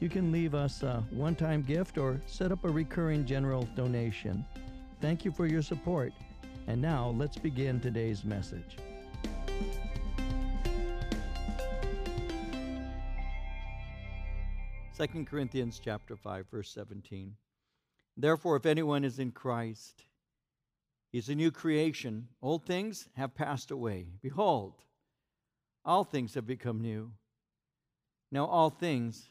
You can leave us a one time gift or set up a recurring general donation. Thank you for your support. And now let's begin today's message. Second Corinthians chapter 5 verse 17. Therefore if anyone is in Christ, he's a new creation. Old things have passed away. Behold, all things have become new. Now all things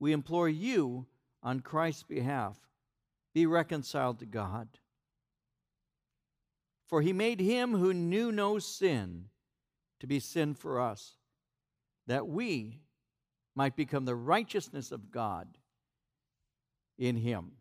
we implore you on Christ's behalf be reconciled to God. For he made him who knew no sin to be sin for us, that we might become the righteousness of God in him.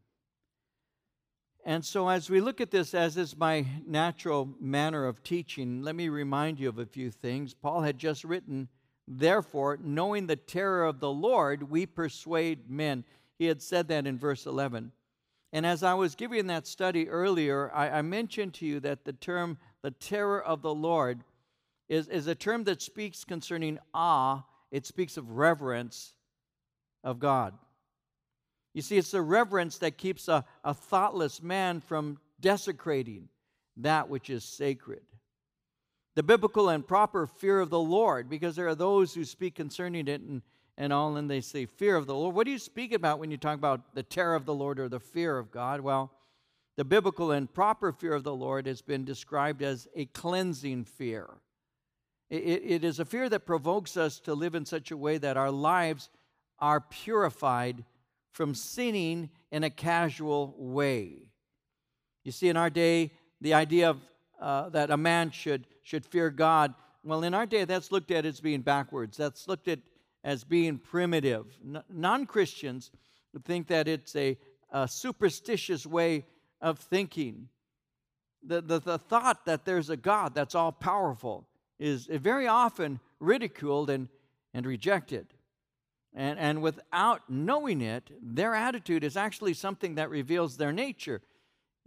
And so, as we look at this, as is my natural manner of teaching, let me remind you of a few things. Paul had just written Therefore, knowing the terror of the Lord, we persuade men. He had said that in verse 11. And as I was giving that study earlier, I, I mentioned to you that the term the terror of the Lord is, is a term that speaks concerning awe, it speaks of reverence of God. You see, it's the reverence that keeps a, a thoughtless man from desecrating that which is sacred the biblical and proper fear of the Lord, because there are those who speak concerning it and, and all, and they say fear of the Lord. What do you speak about when you talk about the terror of the Lord or the fear of God? Well, the biblical and proper fear of the Lord has been described as a cleansing fear. It, it is a fear that provokes us to live in such a way that our lives are purified from sinning in a casual way. You see, in our day, the idea of uh, that a man should, should fear God. Well, in our day, that's looked at as being backwards. That's looked at as being primitive. Non Christians think that it's a, a, superstitious way of thinking. The, the, the thought that there's a God that's all powerful is very often ridiculed and, and rejected. And, and without knowing it, their attitude is actually something that reveals their nature.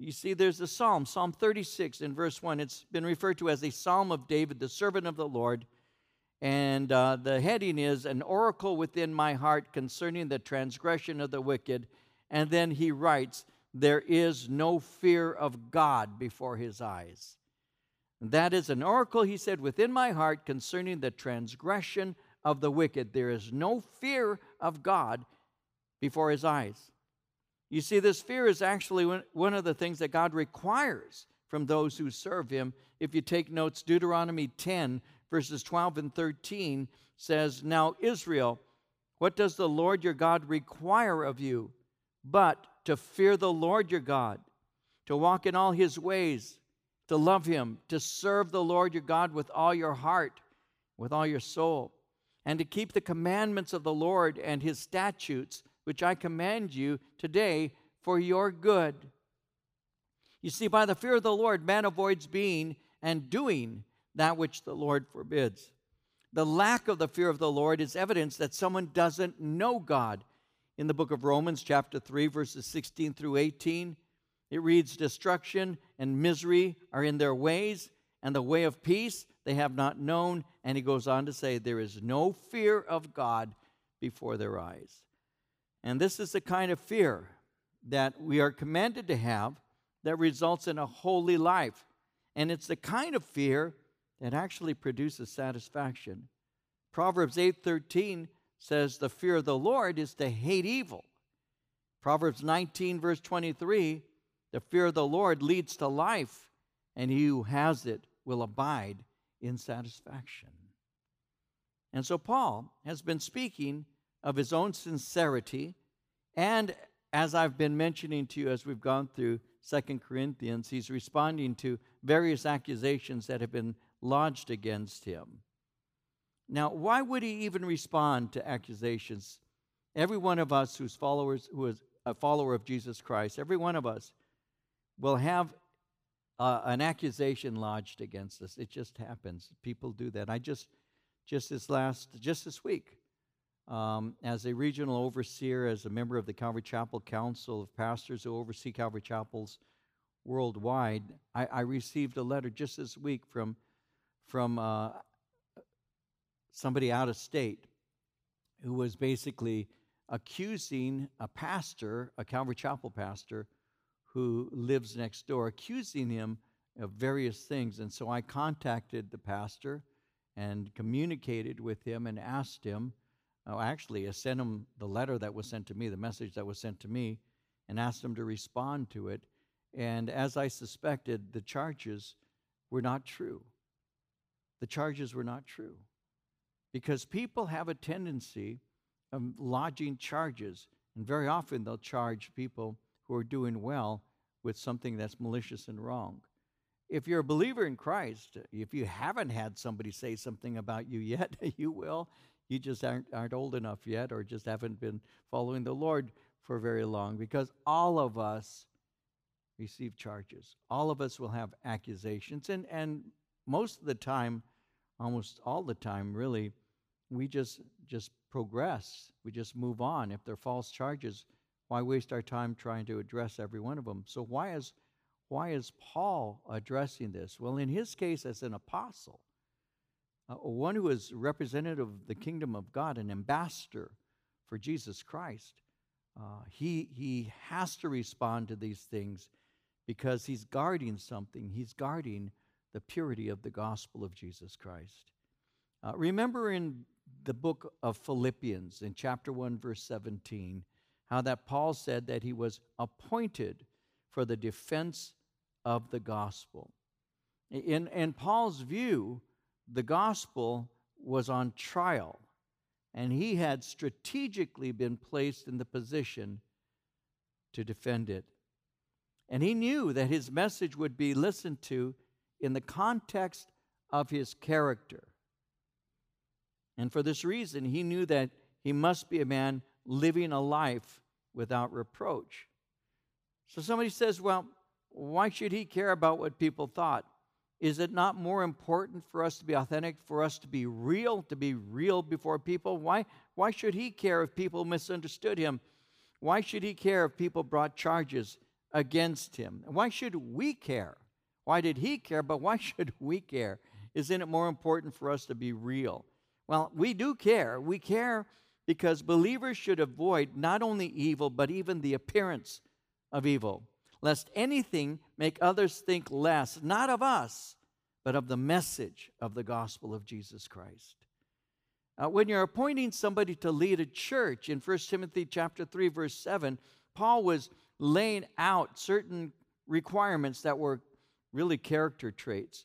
You see, there's a psalm, Psalm 36 in verse 1. It's been referred to as a psalm of David, the servant of the Lord. And uh, the heading is An Oracle Within My Heart Concerning the Transgression of the Wicked. And then he writes, There is no fear of God before his eyes. That is an oracle, he said, within my heart concerning the transgression of the wicked. There is no fear of God before his eyes. You see, this fear is actually one of the things that God requires from those who serve Him. If you take notes, Deuteronomy 10, verses 12 and 13 says, Now, Israel, what does the Lord your God require of you? But to fear the Lord your God, to walk in all His ways, to love Him, to serve the Lord your God with all your heart, with all your soul, and to keep the commandments of the Lord and His statutes which I command you today for your good. You see, by the fear of the Lord, man avoids being and doing that which the Lord forbids. The lack of the fear of the Lord is evidence that someone doesn't know God. In the book of Romans, chapter 3, verses 16 through 18, it reads, Destruction and misery are in their ways, and the way of peace they have not known. And he goes on to say, There is no fear of God before their eyes. And this is the kind of fear that we are commanded to have that results in a holy life. And it's the kind of fear that actually produces satisfaction. Proverbs 8:13 says the fear of the Lord is to hate evil. Proverbs 19, verse 23 the fear of the Lord leads to life, and he who has it will abide in satisfaction. And so Paul has been speaking of his own sincerity, and as I've been mentioning to you as we've gone through Second Corinthians, he's responding to various accusations that have been lodged against him. Now, why would he even respond to accusations? Every one of us who's followers, who is a follower of Jesus Christ, every one of us will have uh, an accusation lodged against us. It just happens. People do that. I just, just this last, just this week, um, as a regional overseer, as a member of the Calvary Chapel Council of Pastors who oversee Calvary Chapels worldwide, I, I received a letter just this week from from uh, somebody out of state who was basically accusing a pastor, a Calvary Chapel pastor, who lives next door, accusing him of various things. And so I contacted the pastor and communicated with him and asked him. Oh, actually, I sent him the letter that was sent to me, the message that was sent to me, and asked him to respond to it. And as I suspected, the charges were not true. The charges were not true because people have a tendency of lodging charges, and very often they'll charge people who are doing well with something that's malicious and wrong. If you're a believer in Christ, if you haven't had somebody say something about you yet, you will. You just aren't, aren't old enough yet or just haven't been following the Lord for very long because all of us receive charges. All of us will have accusations. And, and most of the time, almost all the time, really, we just just progress. We just move on. If they're false charges, why waste our time trying to address every one of them? So why is why is Paul addressing this? Well, in his case, as an apostle, uh, one who is representative of the kingdom of God, an ambassador for Jesus Christ, uh, he he has to respond to these things because he's guarding something. He's guarding the purity of the gospel of Jesus Christ. Uh, remember in the book of Philippians, in chapter 1, verse 17, how that Paul said that he was appointed for the defense of the gospel. In, in Paul's view, the gospel was on trial, and he had strategically been placed in the position to defend it. And he knew that his message would be listened to in the context of his character. And for this reason, he knew that he must be a man living a life without reproach. So somebody says, well, why should he care about what people thought? Is it not more important for us to be authentic, for us to be real, to be real before people? Why, why should he care if people misunderstood him? Why should he care if people brought charges against him? Why should we care? Why did he care, but why should we care? Isn't it more important for us to be real? Well, we do care. We care because believers should avoid not only evil, but even the appearance of evil, lest anything make others think less, not of us, but of the message of the gospel of Jesus Christ. Uh, when you're appointing somebody to lead a church in 1 Timothy chapter 3 verse 7, Paul was laying out certain requirements that were really character traits.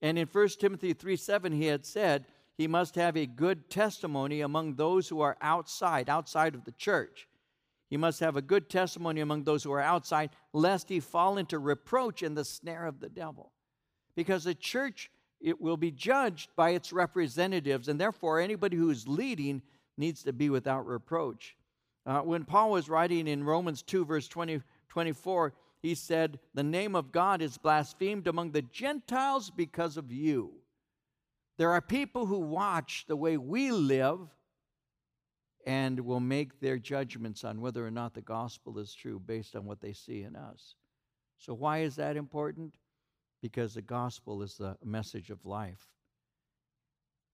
And in 1 Timothy 3 7, he had said, he must have a good testimony among those who are outside, outside of the church. He must have a good testimony among those who are outside, lest he fall into reproach in the snare of the devil. Because the church it will be judged by its representatives, and therefore anybody who is leading needs to be without reproach. Uh, when Paul was writing in Romans 2, verse 20, 24, he said, The name of God is blasphemed among the Gentiles because of you. There are people who watch the way we live and will make their judgments on whether or not the gospel is true based on what they see in us. So, why is that important? Because the gospel is the message of life.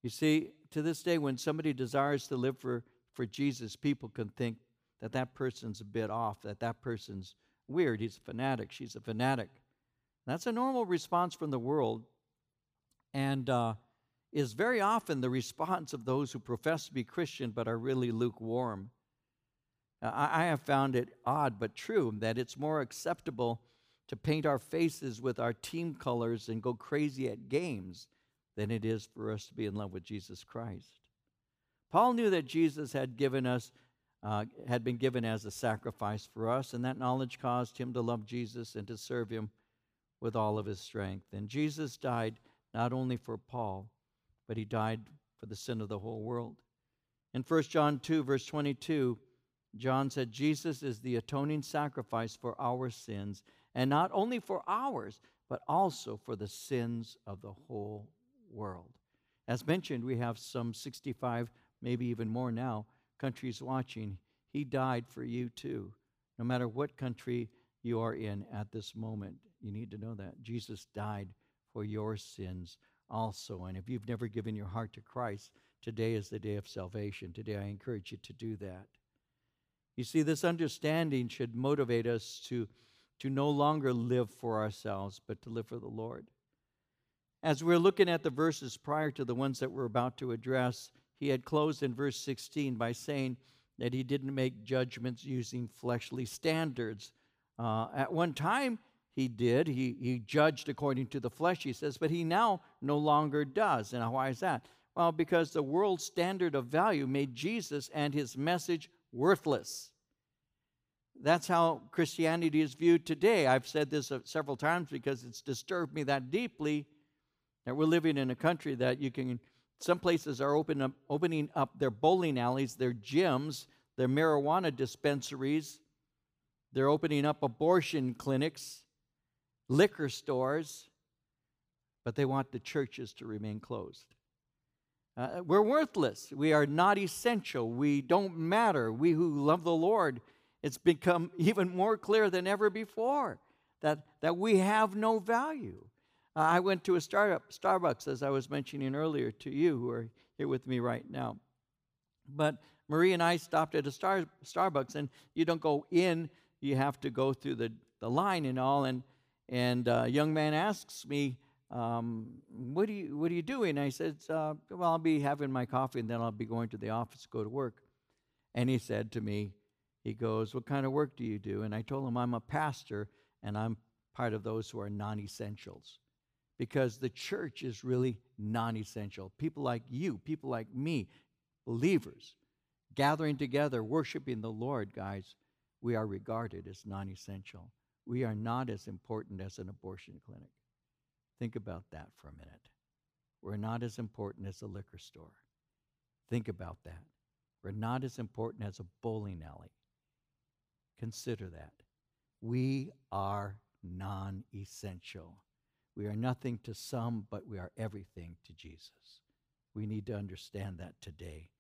You see, to this day, when somebody desires to live for, for Jesus, people can think that that person's a bit off, that that person's weird. He's a fanatic, she's a fanatic. That's a normal response from the world. And uh, is very often the response of those who profess to be Christian but are really lukewarm. I have found it odd but true that it's more acceptable to paint our faces with our team colors and go crazy at games than it is for us to be in love with Jesus Christ. Paul knew that Jesus had given us, uh, had been given as a sacrifice for us, and that knowledge caused him to love Jesus and to serve him with all of his strength. And Jesus died not only for Paul, but he died for the sin of the whole world. In 1 John 2, verse 22, John said, Jesus is the atoning sacrifice for our sins, and not only for ours, but also for the sins of the whole world. As mentioned, we have some 65, maybe even more now, countries watching. He died for you too. No matter what country you are in at this moment, you need to know that. Jesus died for your sins also. And if you've never given your heart to Christ, today is the day of salvation. Today, I encourage you to do that. You see, this understanding should motivate us to, to no longer live for ourselves, but to live for the Lord. As we're looking at the verses prior to the ones that we're about to address, he had closed in verse 16 by saying that he didn't make judgments using fleshly standards. Uh, at one time, he did. He, he judged according to the flesh, he says, but he now no longer does. And why is that? Well, because the world's standard of value made Jesus and his message worthless. That's how Christianity is viewed today. I've said this uh, several times because it's disturbed me that deeply that we're living in a country that you can, some places are open up, opening up their bowling alleys, their gyms, their marijuana dispensaries, they're opening up abortion clinics, liquor stores, but they want the churches to remain closed. Uh, we're worthless. We are not essential. We don't matter. We who love the Lord, it's become even more clear than ever before that, that we have no value. Uh, I went to a startup, Starbucks, as I was mentioning earlier to you who are here with me right now. But Marie and I stopped at a Star, Starbucks, and you don't go in, you have to go through the, the line and all. And, and a young man asks me, um, what, are you, what are you doing? I said, uh, Well, I'll be having my coffee and then I'll be going to the office to go to work. And he said to me, He goes, What kind of work do you do? And I told him, I'm a pastor and I'm part of those who are non essentials because the church is really non essential. People like you, people like me, believers, gathering together, worshiping the Lord, guys, we are regarded as non essential. We are not as important as an abortion clinic. Think about that for a minute. We're not as important as a liquor store. Think about that. We're not as important as a bowling alley. Consider that. We are non essential. We are nothing to some, but we are everything to Jesus. We need to understand that today.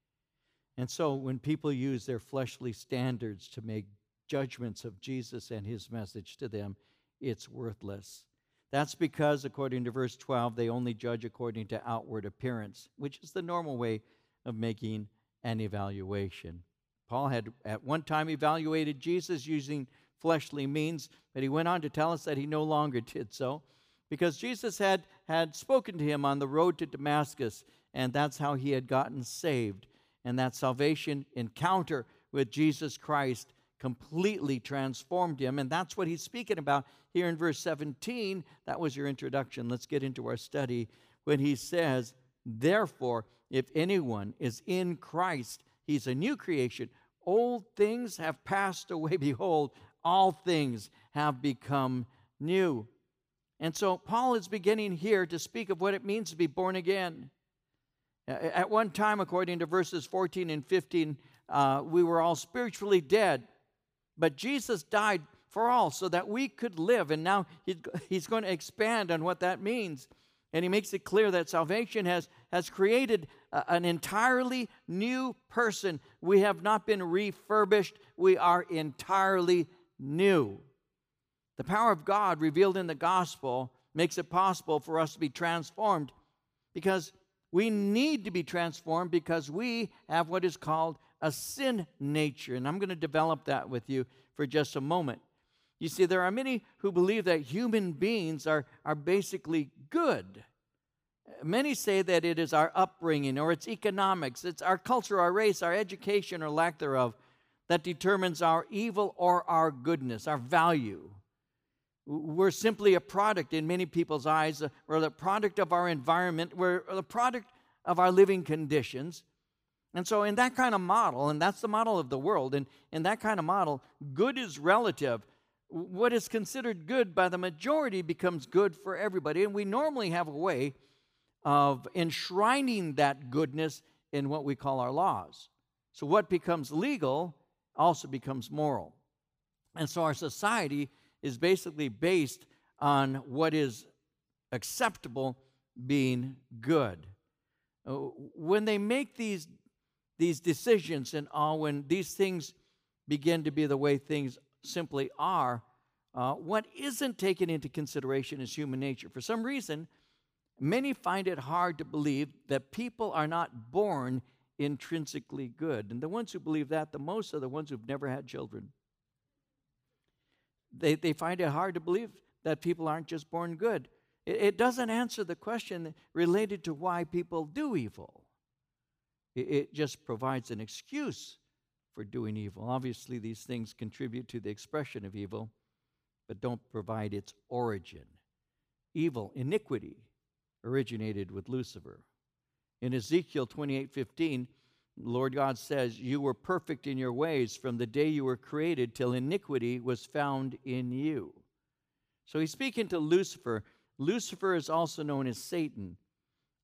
And so when people use their fleshly standards to make judgments of Jesus and his message to them, it's worthless. That's because, according to verse 12, they only judge according to outward appearance, which is the normal way of making an evaluation. Paul had at one time evaluated Jesus using fleshly means, but he went on to tell us that he no longer did so because Jesus had, had spoken to him on the road to Damascus, and that's how he had gotten saved. And that salvation encounter with Jesus Christ completely transformed him. And that's what he's speaking about here in verse 17. That was your introduction. Let's get into our study when he says, Therefore, if anyone is in Christ, he's a new creation. Old things have passed away. Behold, all things have become new. And so Paul is beginning here to speak of what it means to be born again. At one time, according to verses 14 and 15, uh, we were all spiritually dead, but Jesus died for all so that we could live. And now he's going to expand on what that means. And he makes it clear that salvation has, has created an entirely new person. We have not been refurbished, we are entirely new. The power of God revealed in the gospel makes it possible for us to be transformed because we need to be transformed because we have what is called a sin nature. And I'm going to develop that with you for just a moment. You see, there are many who believe that human beings are, are basically good. Many say that it is our upbringing or it's economics, it's our culture, our race, our education, or lack thereof that determines our evil or our goodness, our value. We're simply a product in many people's eyes, or the product of our environment, we're the product of our living conditions. And so, in that kind of model, and that's the model of the world, and in that kind of model, good is relative. What is considered good by the majority becomes good for everybody. And we normally have a way of enshrining that goodness in what we call our laws. So, what becomes legal also becomes moral. And so, our society is basically based on what is acceptable being good. Uh, when they make these, these decisions and all, when these things begin to be the way things simply are, uh, what isn't taken into consideration is human nature. For some reason, many find it hard to believe that people are not born intrinsically good. And the ones who believe that the most are the ones who've never had children. They, they find it hard to believe that people aren't just born good. It, it doesn't answer the question related to why people do evil, it, just provides an excuse for doing evil. Obviously, these things contribute to the expression of evil, but don't provide its origin. Evil, iniquity, originated with Lucifer. In Ezekiel 28 15, Lord God says, You were perfect in your ways from the day you were created till iniquity was found in you. So he's speaking to Lucifer. Lucifer is also known as Satan.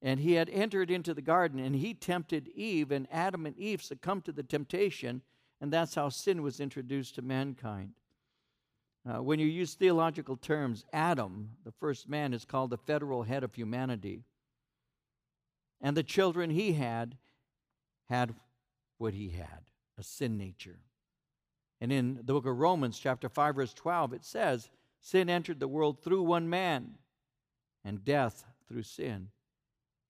And he had entered into the garden and he tempted Eve, and Adam and Eve succumbed to the temptation, and that's how sin was introduced to mankind. Uh, when you use theological terms, Adam, the first man, is called the federal head of humanity. And the children he had had what he had a sin nature. And in the book of Romans, chapter 5, verse 12, it says, Sin entered the world through one man, and death through sin.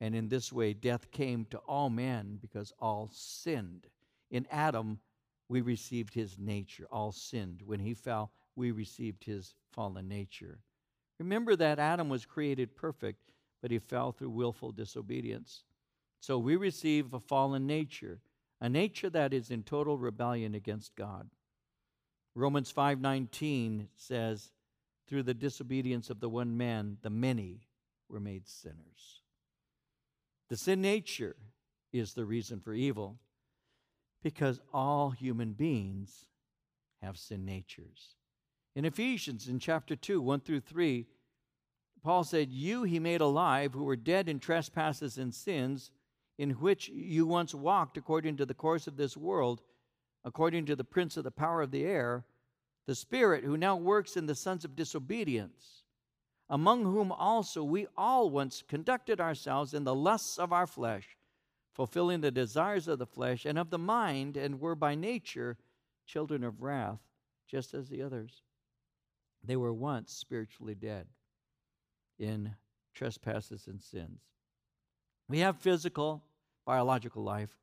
And in this way, death came to all men because all sinned. In Adam, we received his nature. All sinned. When he fell, we received his fallen nature. Remember that Adam was created perfect, but he fell through willful disobedience. So we receive a fallen nature, a nature that is in total rebellion against God. Romans 5:19 says, through the disobedience of the one man, the many were made sinners. The sin nature is the reason for evil because all human beings have sin natures. In Ephesians, in chapter 2, 1 through 3, Paul said, You he made alive who were dead in trespasses and sins in which you once walked according to the course of this world, according to the prince of the power of the air, the Spirit who now works in the sons of disobedience, among whom also we all once conducted ourselves in the lusts of our flesh, fulfilling the desires of the flesh and of the mind, and were by nature children of wrath, just as the others. They were once spiritually dead in trespasses and sins we have physical, biological life,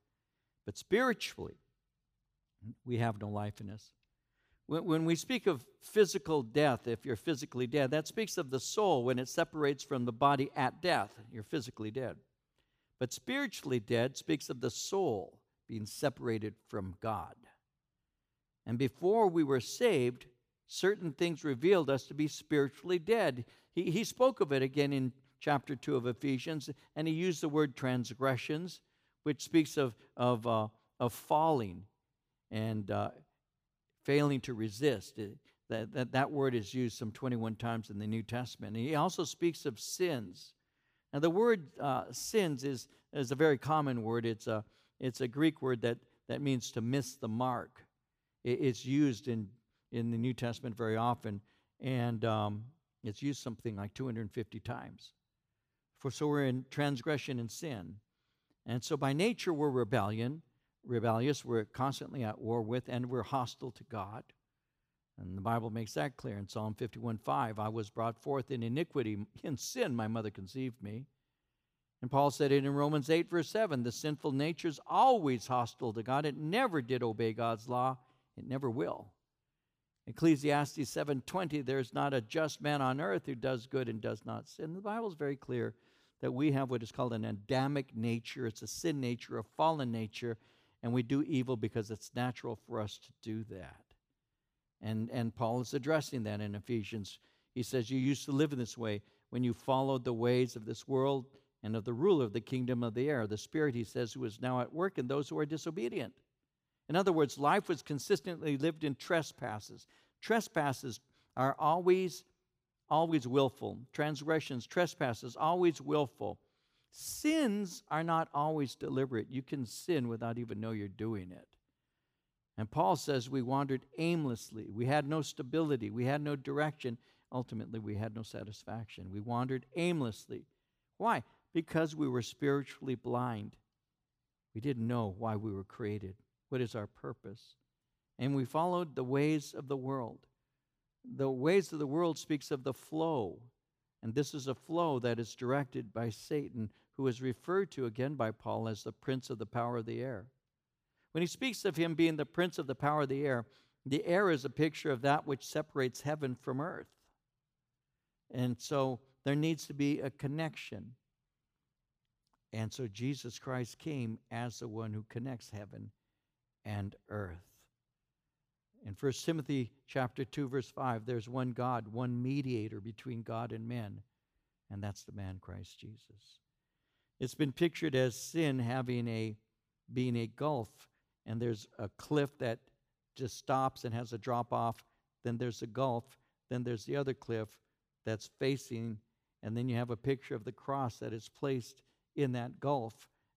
but spiritually, we have no life in us. When, we speak of physical death, if you're physically dead, that speaks of the soul when it separates from the body at death. You're physically dead. But spiritually dead speaks of the soul being separated from God. And before we were saved, certain things revealed us to be spiritually dead. He, he spoke of it again in chapter 2 of Ephesians, and he used the word transgressions, which speaks of, of, uh, of falling and uh, failing to resist. It, that, that, that word is used some 21 times in the New Testament. And he also speaks of sins. Now, the word uh, sins is, is a very common word. It's a, it's a Greek word that, that means to miss the mark. It, it's used in, in the New Testament very often, and um, it's used something like 250 times. For so we're in transgression and sin. And so by nature we're rebellion, rebellious, we're constantly at war with, and we're hostile to God. And the Bible makes that clear in Psalm 51 5. I was brought forth in iniquity, in sin, my mother conceived me. And Paul said it in Romans 8, verse 7 the sinful nature is always hostile to God. It never did obey God's law, it never will. Ecclesiastes 7:20 there's not a just man on earth who does good and does not sin. The Bible is very clear that we have what is called an Adamic nature. It's a sin nature, a fallen nature, and we do evil because it's natural for us to do that. And, and Paul is addressing that in Ephesians. He says, You used to live in this way when you followed the ways of this world and of the ruler of the kingdom of the air, the Spirit, he says, who is now at work in those who are disobedient. In other words, life was consistently lived in trespasses. Trespasses are always, always willful. Transgressions, trespasses, always willful. Sins are not always deliberate. You can sin without even know you're doing it. And Paul says we wandered aimlessly. We had no stability. We had no direction. Ultimately, we had no satisfaction. We wandered aimlessly. Why? Because we were spiritually blind. We didn't know why we were created. What is our purpose? And we followed the ways of the world. The ways of the world speaks of the flow. And this is a flow that is directed by Satan, who is referred to again by Paul as the prince of the power of the air. When he speaks of him being the prince of the power of the air, the air is a picture of that which separates heaven from earth. And so there needs to be a connection. And so Jesus Christ came as the one who connects heaven and earth. In 1 Timothy chapter 2 verse 5 there's one God, one mediator between God and men, and that's the man Christ Jesus. It's been pictured as sin having a being a gulf and there's a cliff that just stops and has a drop off, then there's a gulf, then there's the other cliff that's facing and then you have a picture of the cross that is placed in that gulf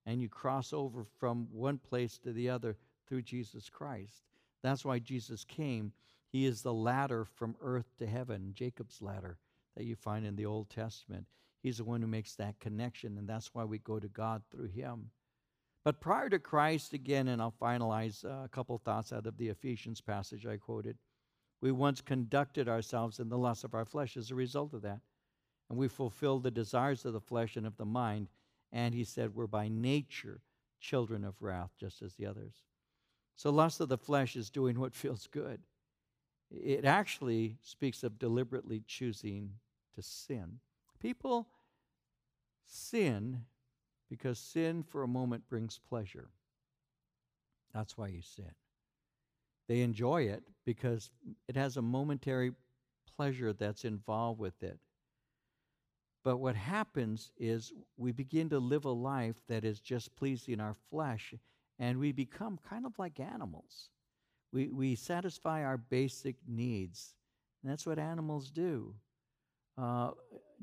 and you cross over from one place to the other through Jesus Christ. That's why Jesus came. He is the ladder from earth to heaven, Jacob's ladder that you find in the Old Testament. He's the one who makes that connection, and that's why we go to God through him. But prior to Christ, again, and I'll finalize uh, a couple thoughts out of the Ephesians passage I quoted, we once conducted ourselves in the lust of our flesh as a result of that. And we fulfilled the desires of the flesh and of the mind. And he said, We're by nature children of wrath, just as the others. So, lust of the flesh is doing what feels good. It actually speaks of deliberately choosing to sin. People sin because sin for a moment brings pleasure. That's why you sin. They enjoy it because it has a momentary pleasure that's involved with it. But what happens is we begin to live a life that is just pleasing our flesh and we become kind of like animals. We, we satisfy our basic needs. And that's what animals do. Uh,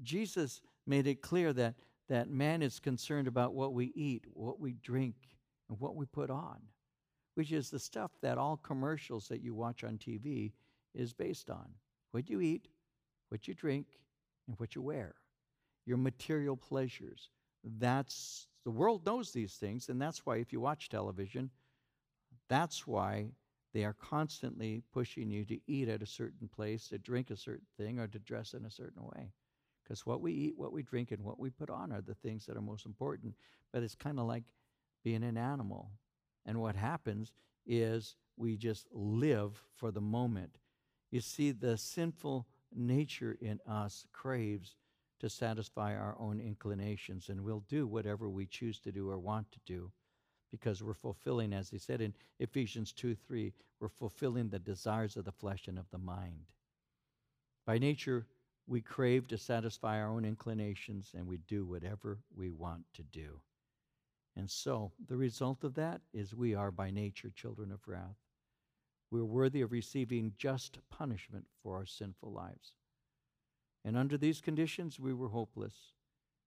Jesus made it clear that, that man is concerned about what we eat, what we drink, and what we put on, which is the stuff that all commercials that you watch on TV is based on. What you eat, what you drink, and what you wear. Your material pleasures. That's the world knows these things, and that's why if you watch television, that's why they are constantly pushing you to eat at a certain place, to drink a certain thing, or to dress in a certain way. Because what we eat, what we drink, and what we put on are the things that are most important. But it's kind of like being an animal. And what happens is we just live for the moment. You see, the sinful nature in us craves to satisfy our own inclinations, and we'll do whatever we choose to do or want to do because we're fulfilling, as he said in Ephesians 2 3, we're fulfilling the desires of the flesh and of the mind. By nature, we crave to satisfy our own inclinations, and we do whatever we want to do. And so, the result of that is we are by nature children of wrath. We're worthy of receiving just punishment for our sinful lives. And under these conditions, we were hopeless,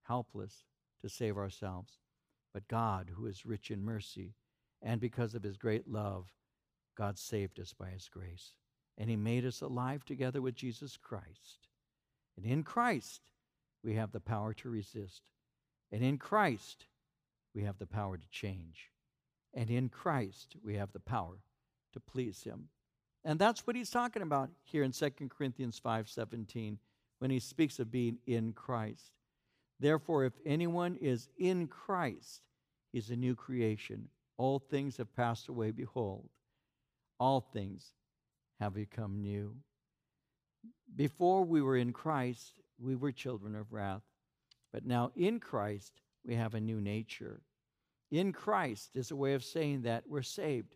helpless to save ourselves. But God, who is rich in mercy, and because of his great love, God saved us by his grace. And he made us alive together with Jesus Christ. And in Christ, we have the power to resist. And in Christ, we have the power to change. And in Christ, we have the power to please him. And that's what he's talking about here in 2 Corinthians 5:17 when he speaks of being in Christ. Therefore, if anyone is in Christ, he's a new creation. All things have passed away. Behold, all things have become new. Before we were in Christ, we were children of wrath. But now in Christ, we have a new nature. In Christ is a way of saying that we're saved.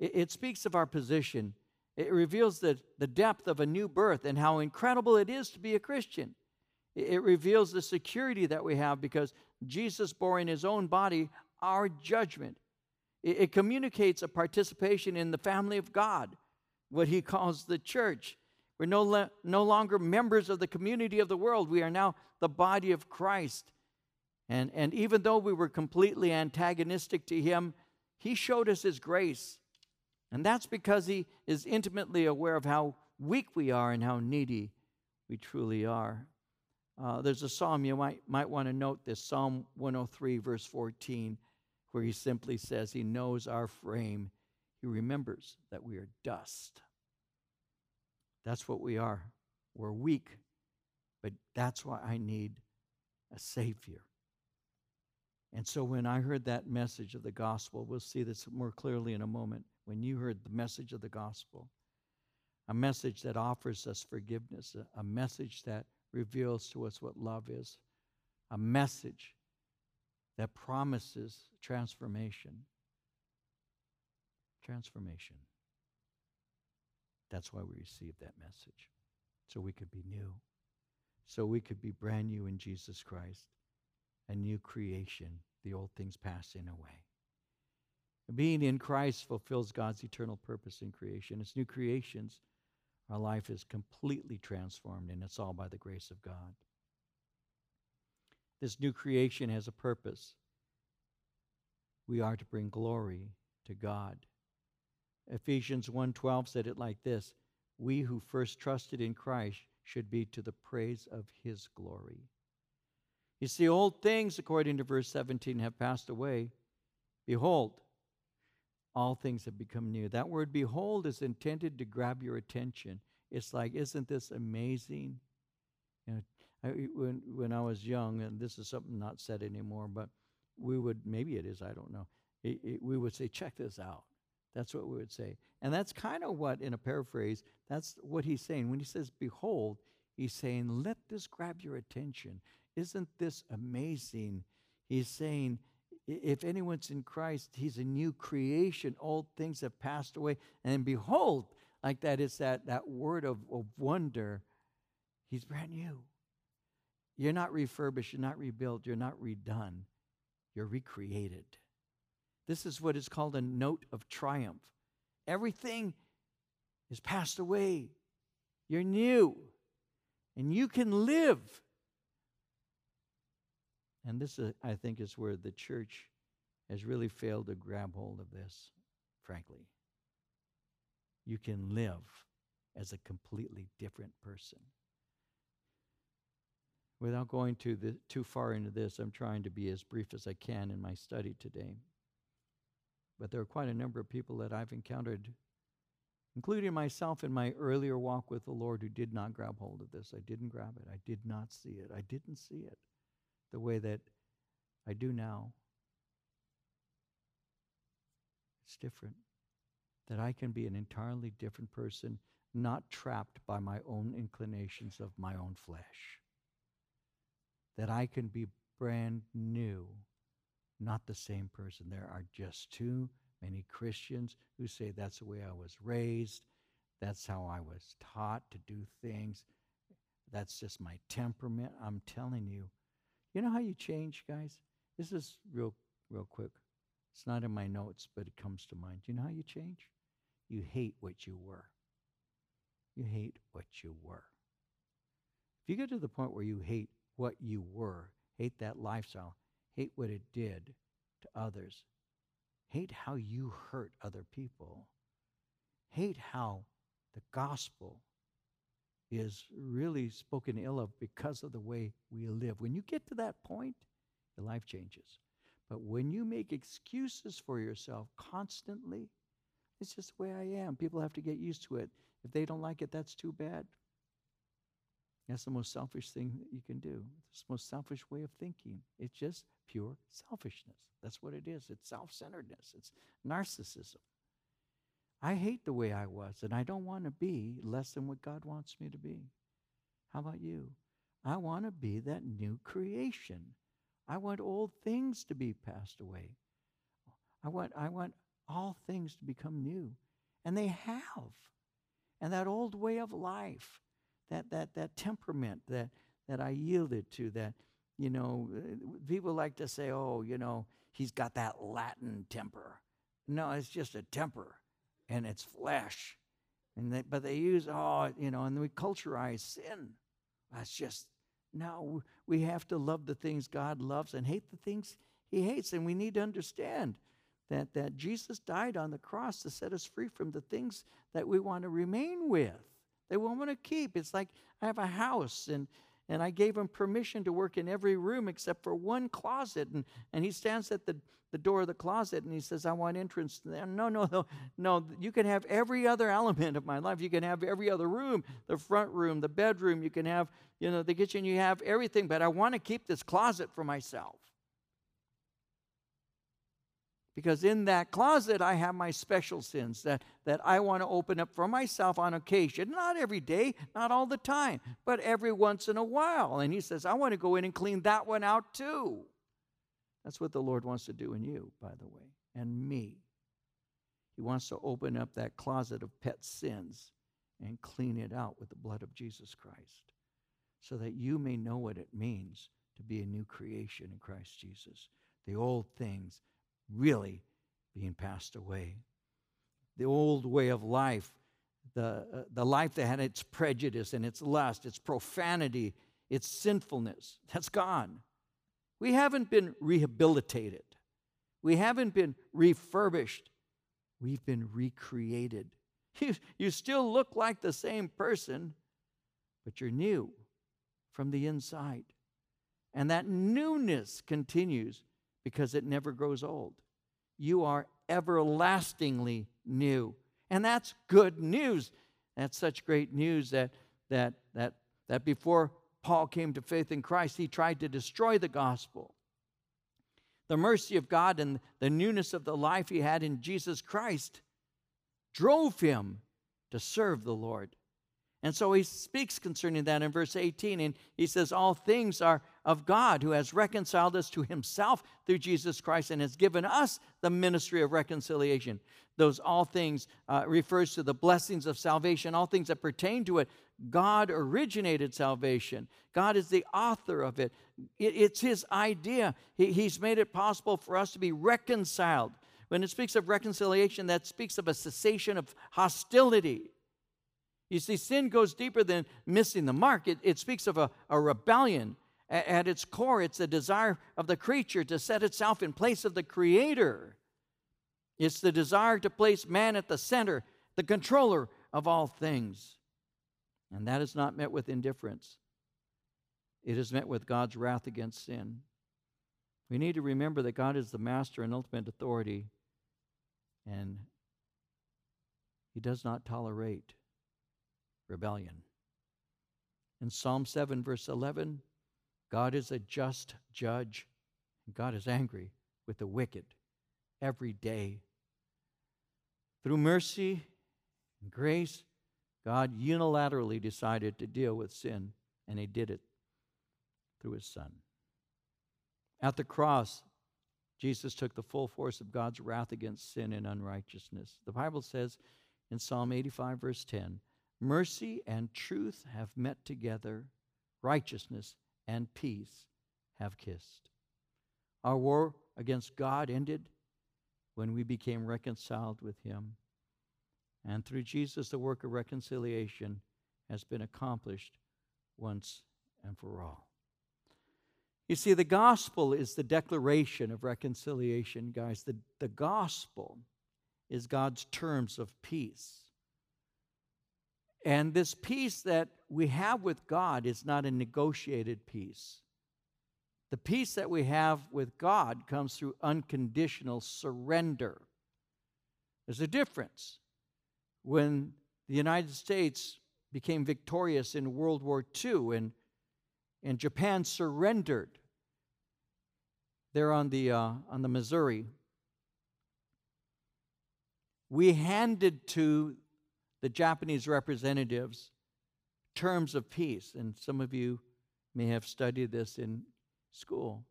It, it speaks of our position. It reveals the, the depth of a new birth and how incredible it is to be a Christian. It, reveals the security that we have because Jesus bore in his own body our judgment. It, it communicates a participation in the family of God, what he calls the church. We're no, le- no longer members of the community of the world. We are now the body of Christ. And, and even though we were completely antagonistic to him, he showed us his grace. And that's because he is intimately aware of how weak we are and how needy we truly are. Uh, there's a psalm you might, might want to note this Psalm 103, verse 14, where he simply says, He knows our frame. He remembers that we are dust. That's what we are. We're weak, but that's why I need a Savior. And so when I heard that message of the gospel, we'll see this more clearly in a moment. When you heard the message of the gospel, a message that offers us forgiveness, a, message that reveals to us what love is, a message that promises transformation. Transformation. That's why we received that message, so we could be new, so we could be brand new in Jesus Christ a new creation, the old things passing away. Being in Christ fulfills God's eternal purpose in creation. It's new creations, our life is completely transformed, and it's all by the grace of God. This new creation has a purpose. We are to bring glory to God. Ephesians 1:12 said it like this, "We who first trusted in Christ should be to the praise of his glory." You see, old things, according to verse 17, have passed away. Behold, all things have become new. That word behold is intended to grab your attention. It's like, isn't this amazing? You know, I, when, when I was young, and this is something not said anymore, but we would, maybe it is, I don't know, it, it, we would say, check this out. That's what we would say. And that's kind of what, in a paraphrase, that's what he's saying. When he says, behold, he's saying, let this grab your attention. Isn't this amazing? He's saying, if anyone's in Christ, he's a new creation. Old things have passed away. And behold, like that is that, that word of, of wonder. He's brand new. You're not refurbished, you're not rebuilt, you're not redone, you're recreated. This is what is called a note of triumph. Everything is passed away. You're new. And you can live and this, is, I think, is where the church has really failed to grab hold of this, frankly. You can live as a completely different person. Without going too, the, too far into this, I'm trying to be as brief as I can in my study today. But there are quite a number of people that I've encountered, including myself in my earlier walk with the Lord, who did not grab hold of this. I didn't grab it. I did not see it. I didn't see it the way that I do now. It's different. That I can be an entirely different person, not trapped by my own inclinations of my own flesh. That I can be brand new, not the same person. There are just too many Christians who say that's the way I was raised, that's how I was taught to do things, that's just my temperament. I'm telling you, you know how you change, guys? This is real, real quick. It's not in my notes, but it comes to mind. You know how you change? You hate what you were. You hate what you were. If you get to the point where you hate what you were, hate that lifestyle, hate what it did to others, hate how you hurt other people, hate how the gospel is really spoken ill of because of the way we live. When you get to that point, your life changes. But when you make excuses for yourself constantly, it's just the way I am. People have to get used to it. If they don't like it, that's too bad. That's the most selfish thing that you can do. It's the most selfish way of thinking. It's just pure selfishness. That's what it is. It's self centeredness, it's narcissism. I hate the way I was, and I don't want to be less than what God wants me to be. How about you? I want to be that new creation. I want old things to be passed away. I want, I want all things to become new. And they have. And that old way of life, that, that, that temperament that, that I yielded to, that, you know, eh, people like to say, oh, you know, he's got that Latin temper. No, it's just a temper and it's flesh. And they, but they use, oh, you know, and we culturize sin. That's just, no, we have to love the things God loves and hate the things he hates. And we need to understand that, that Jesus died on the cross to set us free from the things that we want to remain with, that we want to keep. It's like I have a house and and I gave him permission to work in every room except for one closet. And, and he stands at the, the door of the closet and he says, I want entrance there. No, no, no, no. You can have every other element of my life. You can have every other room, the front room, the bedroom. You can have, you know, the kitchen. You have everything. But I want to keep this closet for myself. Because in that closet, I have my special sins that, that I want to open up for myself on occasion. Not every day, not all the time, but every once in a while. And he says, I want to go in and clean that one out too. That's what the Lord wants to do in you, by the way, and me. He wants to open up that closet of pet sins and clean it out with the blood of Jesus Christ so that you may know what it means to be a new creation in Christ Jesus. The old things really being passed away. The old way of life, the, uh, the life that had its prejudice and its lust, its profanity, its sinfulness, that's gone. We haven't been rehabilitated. We haven't been refurbished. We've been recreated. You, you still look like the same person, but you're new from the inside. And that newness continues because it never grows old. You are everlastingly new. And that's good news. That's such great news that, that, that, that before Paul came to faith in Christ, he tried to destroy the gospel. The mercy of God and the newness of the life he had in Jesus Christ drove him to serve the Lord. And so he speaks concerning that in verse 18, and he says, All things are of God who has reconciled us to himself through Jesus Christ and has given us the ministry of reconciliation. Those all things uh, refers to the blessings of salvation, all things that pertain to it. God originated salvation, God is the author of it. it it's his idea. He, he's made it possible for us to be reconciled. When it speaks of reconciliation, that speaks of a cessation of hostility you see, sin goes deeper than missing the mark. It, it speaks of a, a rebellion. At its core, it's a desire of the creature to set itself in place of the creator. It's the desire to place man at the center, the controller of all things. And that is not met with indifference, it is met with God's wrath against sin. We need to remember that God is the master and ultimate authority, and He does not tolerate rebellion. In Psalm 7, verse 11, God is a just judge, and God is angry with the wicked every day. Through mercy and grace, God unilaterally decided to deal with sin, and He did it through His Son. At the cross, Jesus took the full force of God's wrath against sin and unrighteousness. The Bible says in Psalm 85, verse 10, Mercy and truth have met together, righteousness and peace have kissed. Our war against God ended when we became reconciled with Him. And through Jesus, the work of reconciliation has been accomplished once and for all. You see, the gospel is the declaration of reconciliation, guys. The, the gospel is God's terms of peace. And this peace that we have with God is not a negotiated peace. The peace that we have with God comes through unconditional surrender. There's a difference. When the United States became victorious in World War II and, and Japan surrendered there on the, uh, on the Missouri, we handed to the Japanese representatives terms of peace. And some of you may have studied this in school,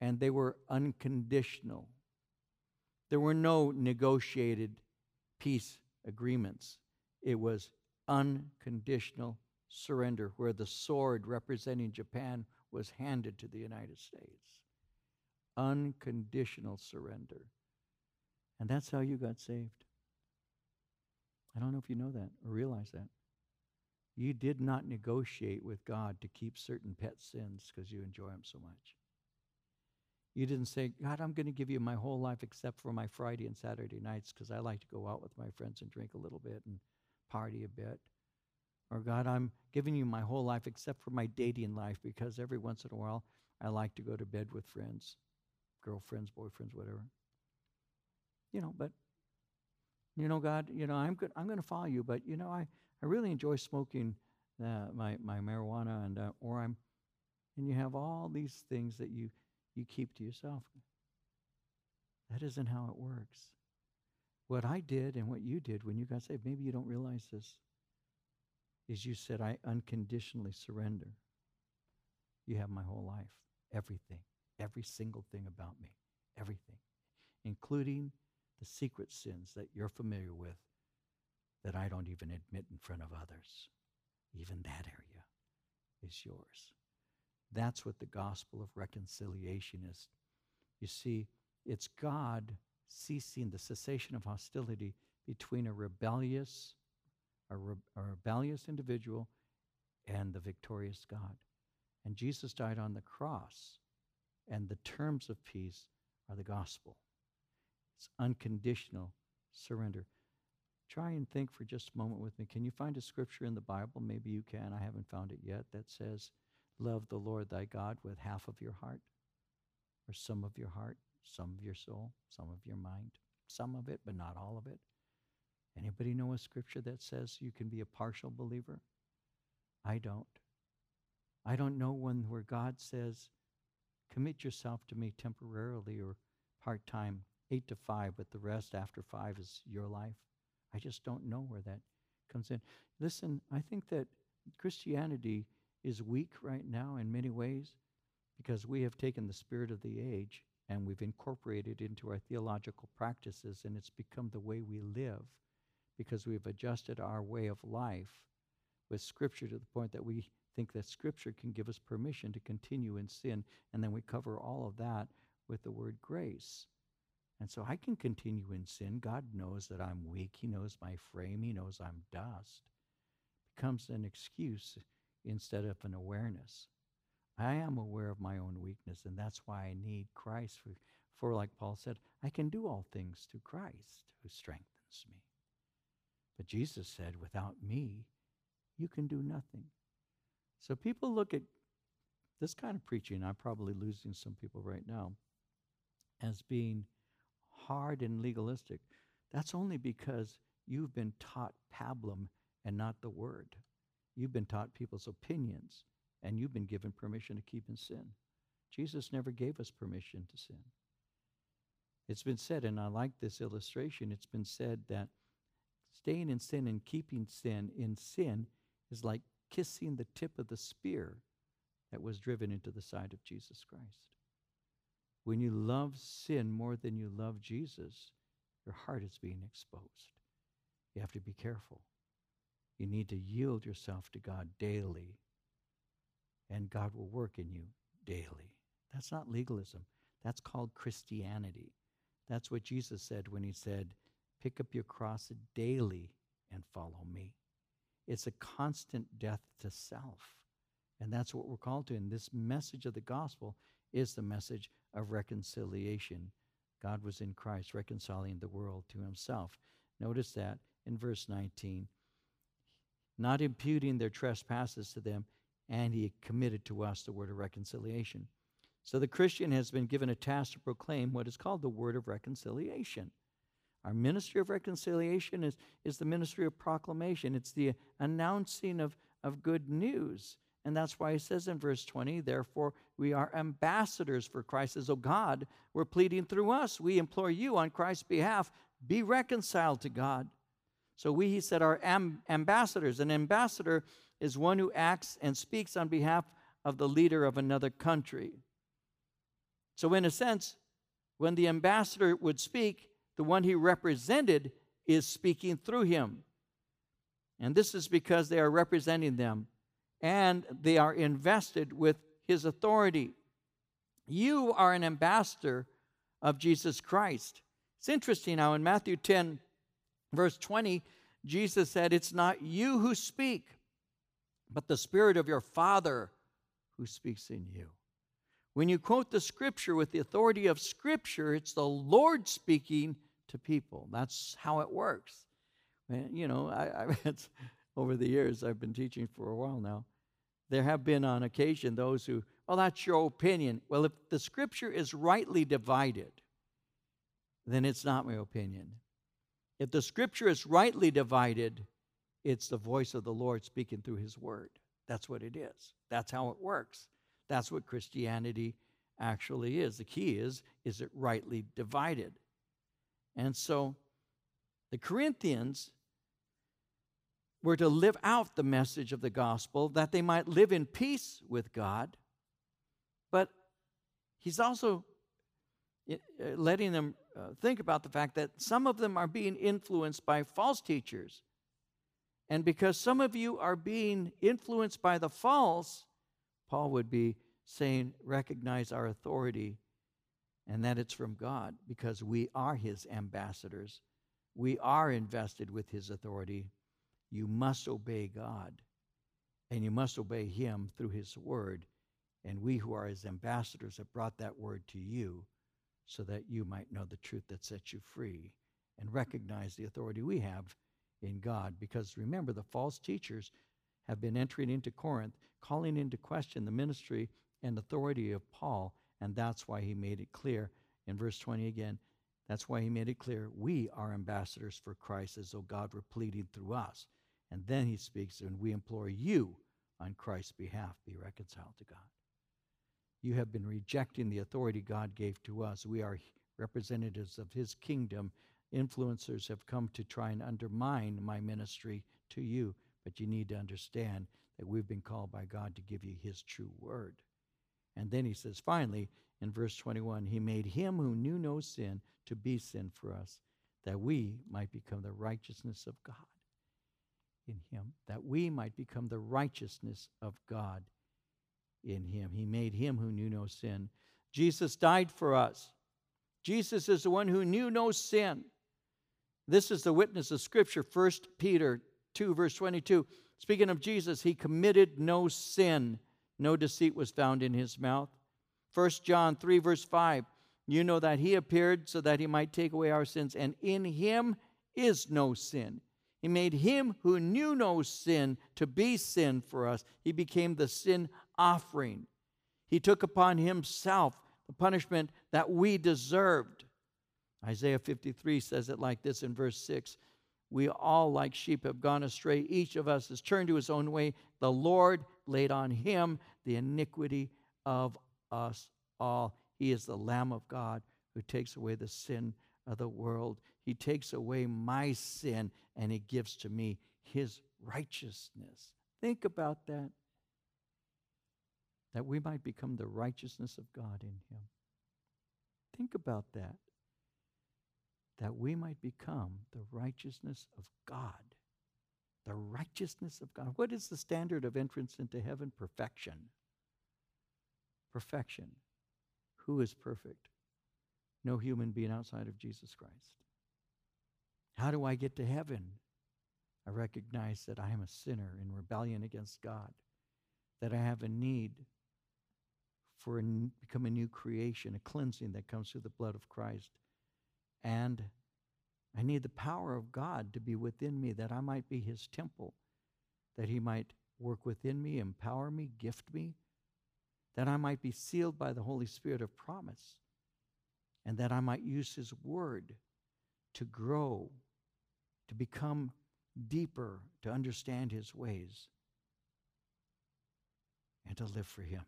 and they were unconditional. There were no negotiated peace agreements. It was unconditional surrender, where the sword representing Japan was handed to the United States. Unconditional surrender. And that's how you got saved. I don't know if you know that or realize that. You did not negotiate with God to keep certain pet sins because you enjoy them so much. You didn't say, God, I'm going to give you my whole life except for my Friday and Saturday nights because I like to go out with my friends and drink a little bit and party a bit. Or, God, I'm giving you my whole life except for my dating life because every once in a while I like to go to bed with friends, girlfriends, boyfriends, whatever. You know, but, you know, God, you know, I'm, good, I'm going to follow you, but, you know, I, I really enjoy smoking uh, my, my marijuana, and uh, or I'm, and you have all these things that you, you keep to yourself. That isn't how it works. What I did and what you did when you got saved, maybe you don't realize this, is you said, I unconditionally surrender. You have my whole life, everything, every single thing about me, everything, including the secret sins that you're familiar with that I don't even admit in front of others. Even that area is yours. That's what the gospel of reconciliation is. You see, it's God ceasing the cessation of hostility between a rebellious, a, re- a rebellious individual and the victorious God. And Jesus died on the cross, and the terms of peace are the gospel. It's unconditional surrender. Try and think for just a moment with me. Can you find a scripture in the Bible? Maybe you can. I haven't found it yet. That says, Love the Lord thy God with half of your heart, or some of your heart, some of your soul, some of your mind, some of it, but not all of it. Anybody know a scripture that says you can be a partial believer? I don't. I don't know one where God says, commit yourself to me temporarily or part time, eight to five, but the rest after five is your life. I just don't know where that comes in. Listen, I think that Christianity is weak right now in many ways because we have taken the spirit of the age and we've incorporated into our theological practices, and it's become the way we live because we've adjusted our way of life with Scripture to the point that we think that Scripture can give us permission to continue in sin, and then we cover all of that with the word grace. And so I can continue in sin. God knows that I'm weak. He knows my frame. He knows I'm dust. It becomes an excuse instead of an awareness. I am aware of my own weakness, and that's why I need Christ. For, for like Paul said, I can do all things through Christ who strengthens me. But Jesus said, without me, you can do nothing. So people look at this kind of preaching, I'm probably losing some people right now, as being hard and legalistic, that's only because you've been taught pablum and not the word. You've been taught people's opinions, and you've been given permission to keep in sin. Jesus never gave us permission to sin. It's been said, and I like this illustration, it's been said that staying in sin and keeping sin in sin is like kissing the tip of the spear that was driven into the side of Jesus Christ. When you love sin more than you love Jesus, your heart is being exposed. You have to be careful. You need to yield yourself to God daily, and God will work in you daily. That's not legalism. That's called Christianity. That's what Jesus said when he said, Pick up your cross daily and follow me. It's a constant death to self. And that's what we're called to. And this message of the gospel is the message of reconciliation. God was in Christ reconciling the world to himself. Notice that in verse 19. Not imputing their trespasses to them, and he committed to us the word of reconciliation. So the Christian has been given a task to proclaim what is called the word of reconciliation. Our ministry of reconciliation is, is the ministry of proclamation, it's the announcing of, of good news. And that's why he says in verse 20, therefore, we are ambassadors for Christ. As though God we're pleading through us, we implore you on Christ's behalf, be reconciled to God. So we, he said, are am- ambassadors. An ambassador is one who acts and speaks on behalf of the leader of another country. So, in a sense, when the ambassador would speak, the one he represented is speaking through him. And this is because they are representing them and they are invested with his authority. You are an ambassador of Jesus Christ. It's interesting how in Matthew 10, verse 20, Jesus said, It's not you who speak, but the Spirit of your Father who speaks in you. When you quote the Scripture with the authority of Scripture, it's the Lord speaking to people. That's how it works. You know, I, I over the years, I've been teaching for a while now. There have been on occasion those who, well, that's your opinion. Well, if the Scripture is rightly divided, then it's not my opinion. If the Scripture is rightly divided, it's the voice of the Lord speaking through His Word. That's what it is. That's how it works. That's what Christianity actually is. The key is, is it rightly divided? And so the Corinthians were to live out the message of the gospel that they might live in peace with God. But he's also uh, letting them uh, think about the fact that some of them are being influenced by false teachers. And because some of you are being influenced by the false, Paul would be saying, recognize our authority and that it's from God because we are his ambassadors. We are invested with his authority. You must obey God and you must obey him through his word. And we who are his ambassadors have brought that word to you so that you might know the truth that sets you free and recognize the authority we have in God. Because remember, the false teachers have been entering into Corinth, calling into question the ministry and authority of Paul and that's why he made it clear in verse 20 again. That's why he made it clear we are ambassadors for Christ as though God were pleading through us. And then he speaks, and we implore you on Christ's behalf be reconciled to God. You have been rejecting the authority God gave to us. We are representatives of his kingdom. Influencers have come to try and undermine my ministry to you, but you need to understand that we've been called by God to give you his true word. And then he says, finally, in verse 21, he made him who knew no sin to be sin for us, that we might become the righteousness of God in him, that we might become the righteousness of God in him. He made him who knew no sin. Jesus died for us. Jesus is the one who knew no sin. This is the witness of Scripture, 1 Peter 2, verse 22. Speaking of Jesus, he committed no sin. No deceit was found in his mouth. 1 John 3, verse 5. You know that he appeared so that he might take away our sins, and in him is no sin. He made him who knew no sin to be sin for us. He became the sin offering. He took upon himself the punishment that we deserved. Isaiah 53 says it like this in verse 6 We all, like sheep, have gone astray. Each of us has turned to his own way. The Lord laid on him the iniquity of us all. He is the Lamb of God who takes away the sin of the world. He takes away my sin and he gives to me his righteousness. Think about that. That we might become the righteousness of God in him. Think about that. That we might become the righteousness of God the righteousness of God. What is the standard of entrance into heaven? Perfection. Perfection. Who is perfect? No human being outside of Jesus Christ. How do I get to heaven? I recognize that I am a sinner in rebellion against God, that I have a need for a, become a new creation, a cleansing that comes through the blood of Christ, and I need the power of God to be within me that I might be his temple, that he might work within me, empower me, gift me, that I might be sealed by the Holy Spirit of promise, and that I might use his word to grow, to become deeper, to understand his ways, and to live for him,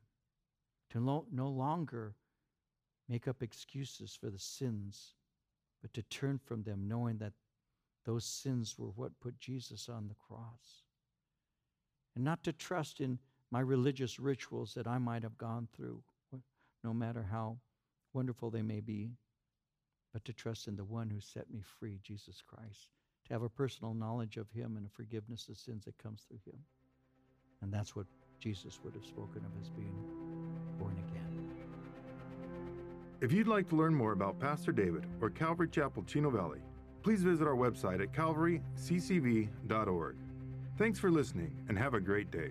to no, no longer make up excuses for the sins but to turn from them, knowing that those sins were what put Jesus on the cross. And not to trust in my religious rituals that I might have gone through, no matter how wonderful they may be, but to trust in the one who set me free, Jesus Christ, to have a personal knowledge of him and a forgiveness of sins that comes through him. And that's what Jesus would have spoken of as being born again. If you'd like to learn more about Pastor David or Calvary Chapel Chino Valley, please visit our website at calvaryccv.org. Thanks for listening and have a great day.